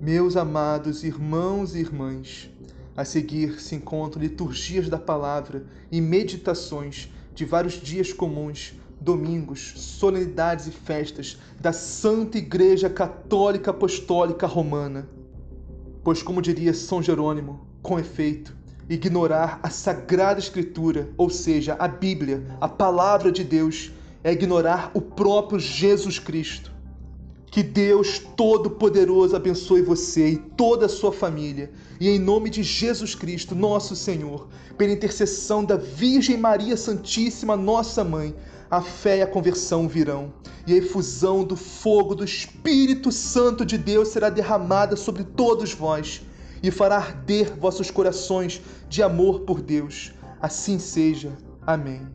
Meus amados irmãos e irmãs, a seguir se encontram liturgias da palavra e meditações de vários dias comuns, domingos, solenidades e festas da Santa Igreja Católica Apostólica Romana. Pois, como diria São Jerônimo, com efeito, ignorar a Sagrada Escritura, ou seja, a Bíblia, a Palavra de Deus, é ignorar o próprio Jesus Cristo. Que Deus Todo-Poderoso abençoe você e toda a sua família. E em nome de Jesus Cristo, nosso Senhor, pela intercessão da Virgem Maria Santíssima, nossa mãe, a fé e a conversão virão. E a efusão do fogo do Espírito Santo de Deus será derramada sobre todos vós e fará arder vossos corações de amor por Deus. Assim seja. Amém.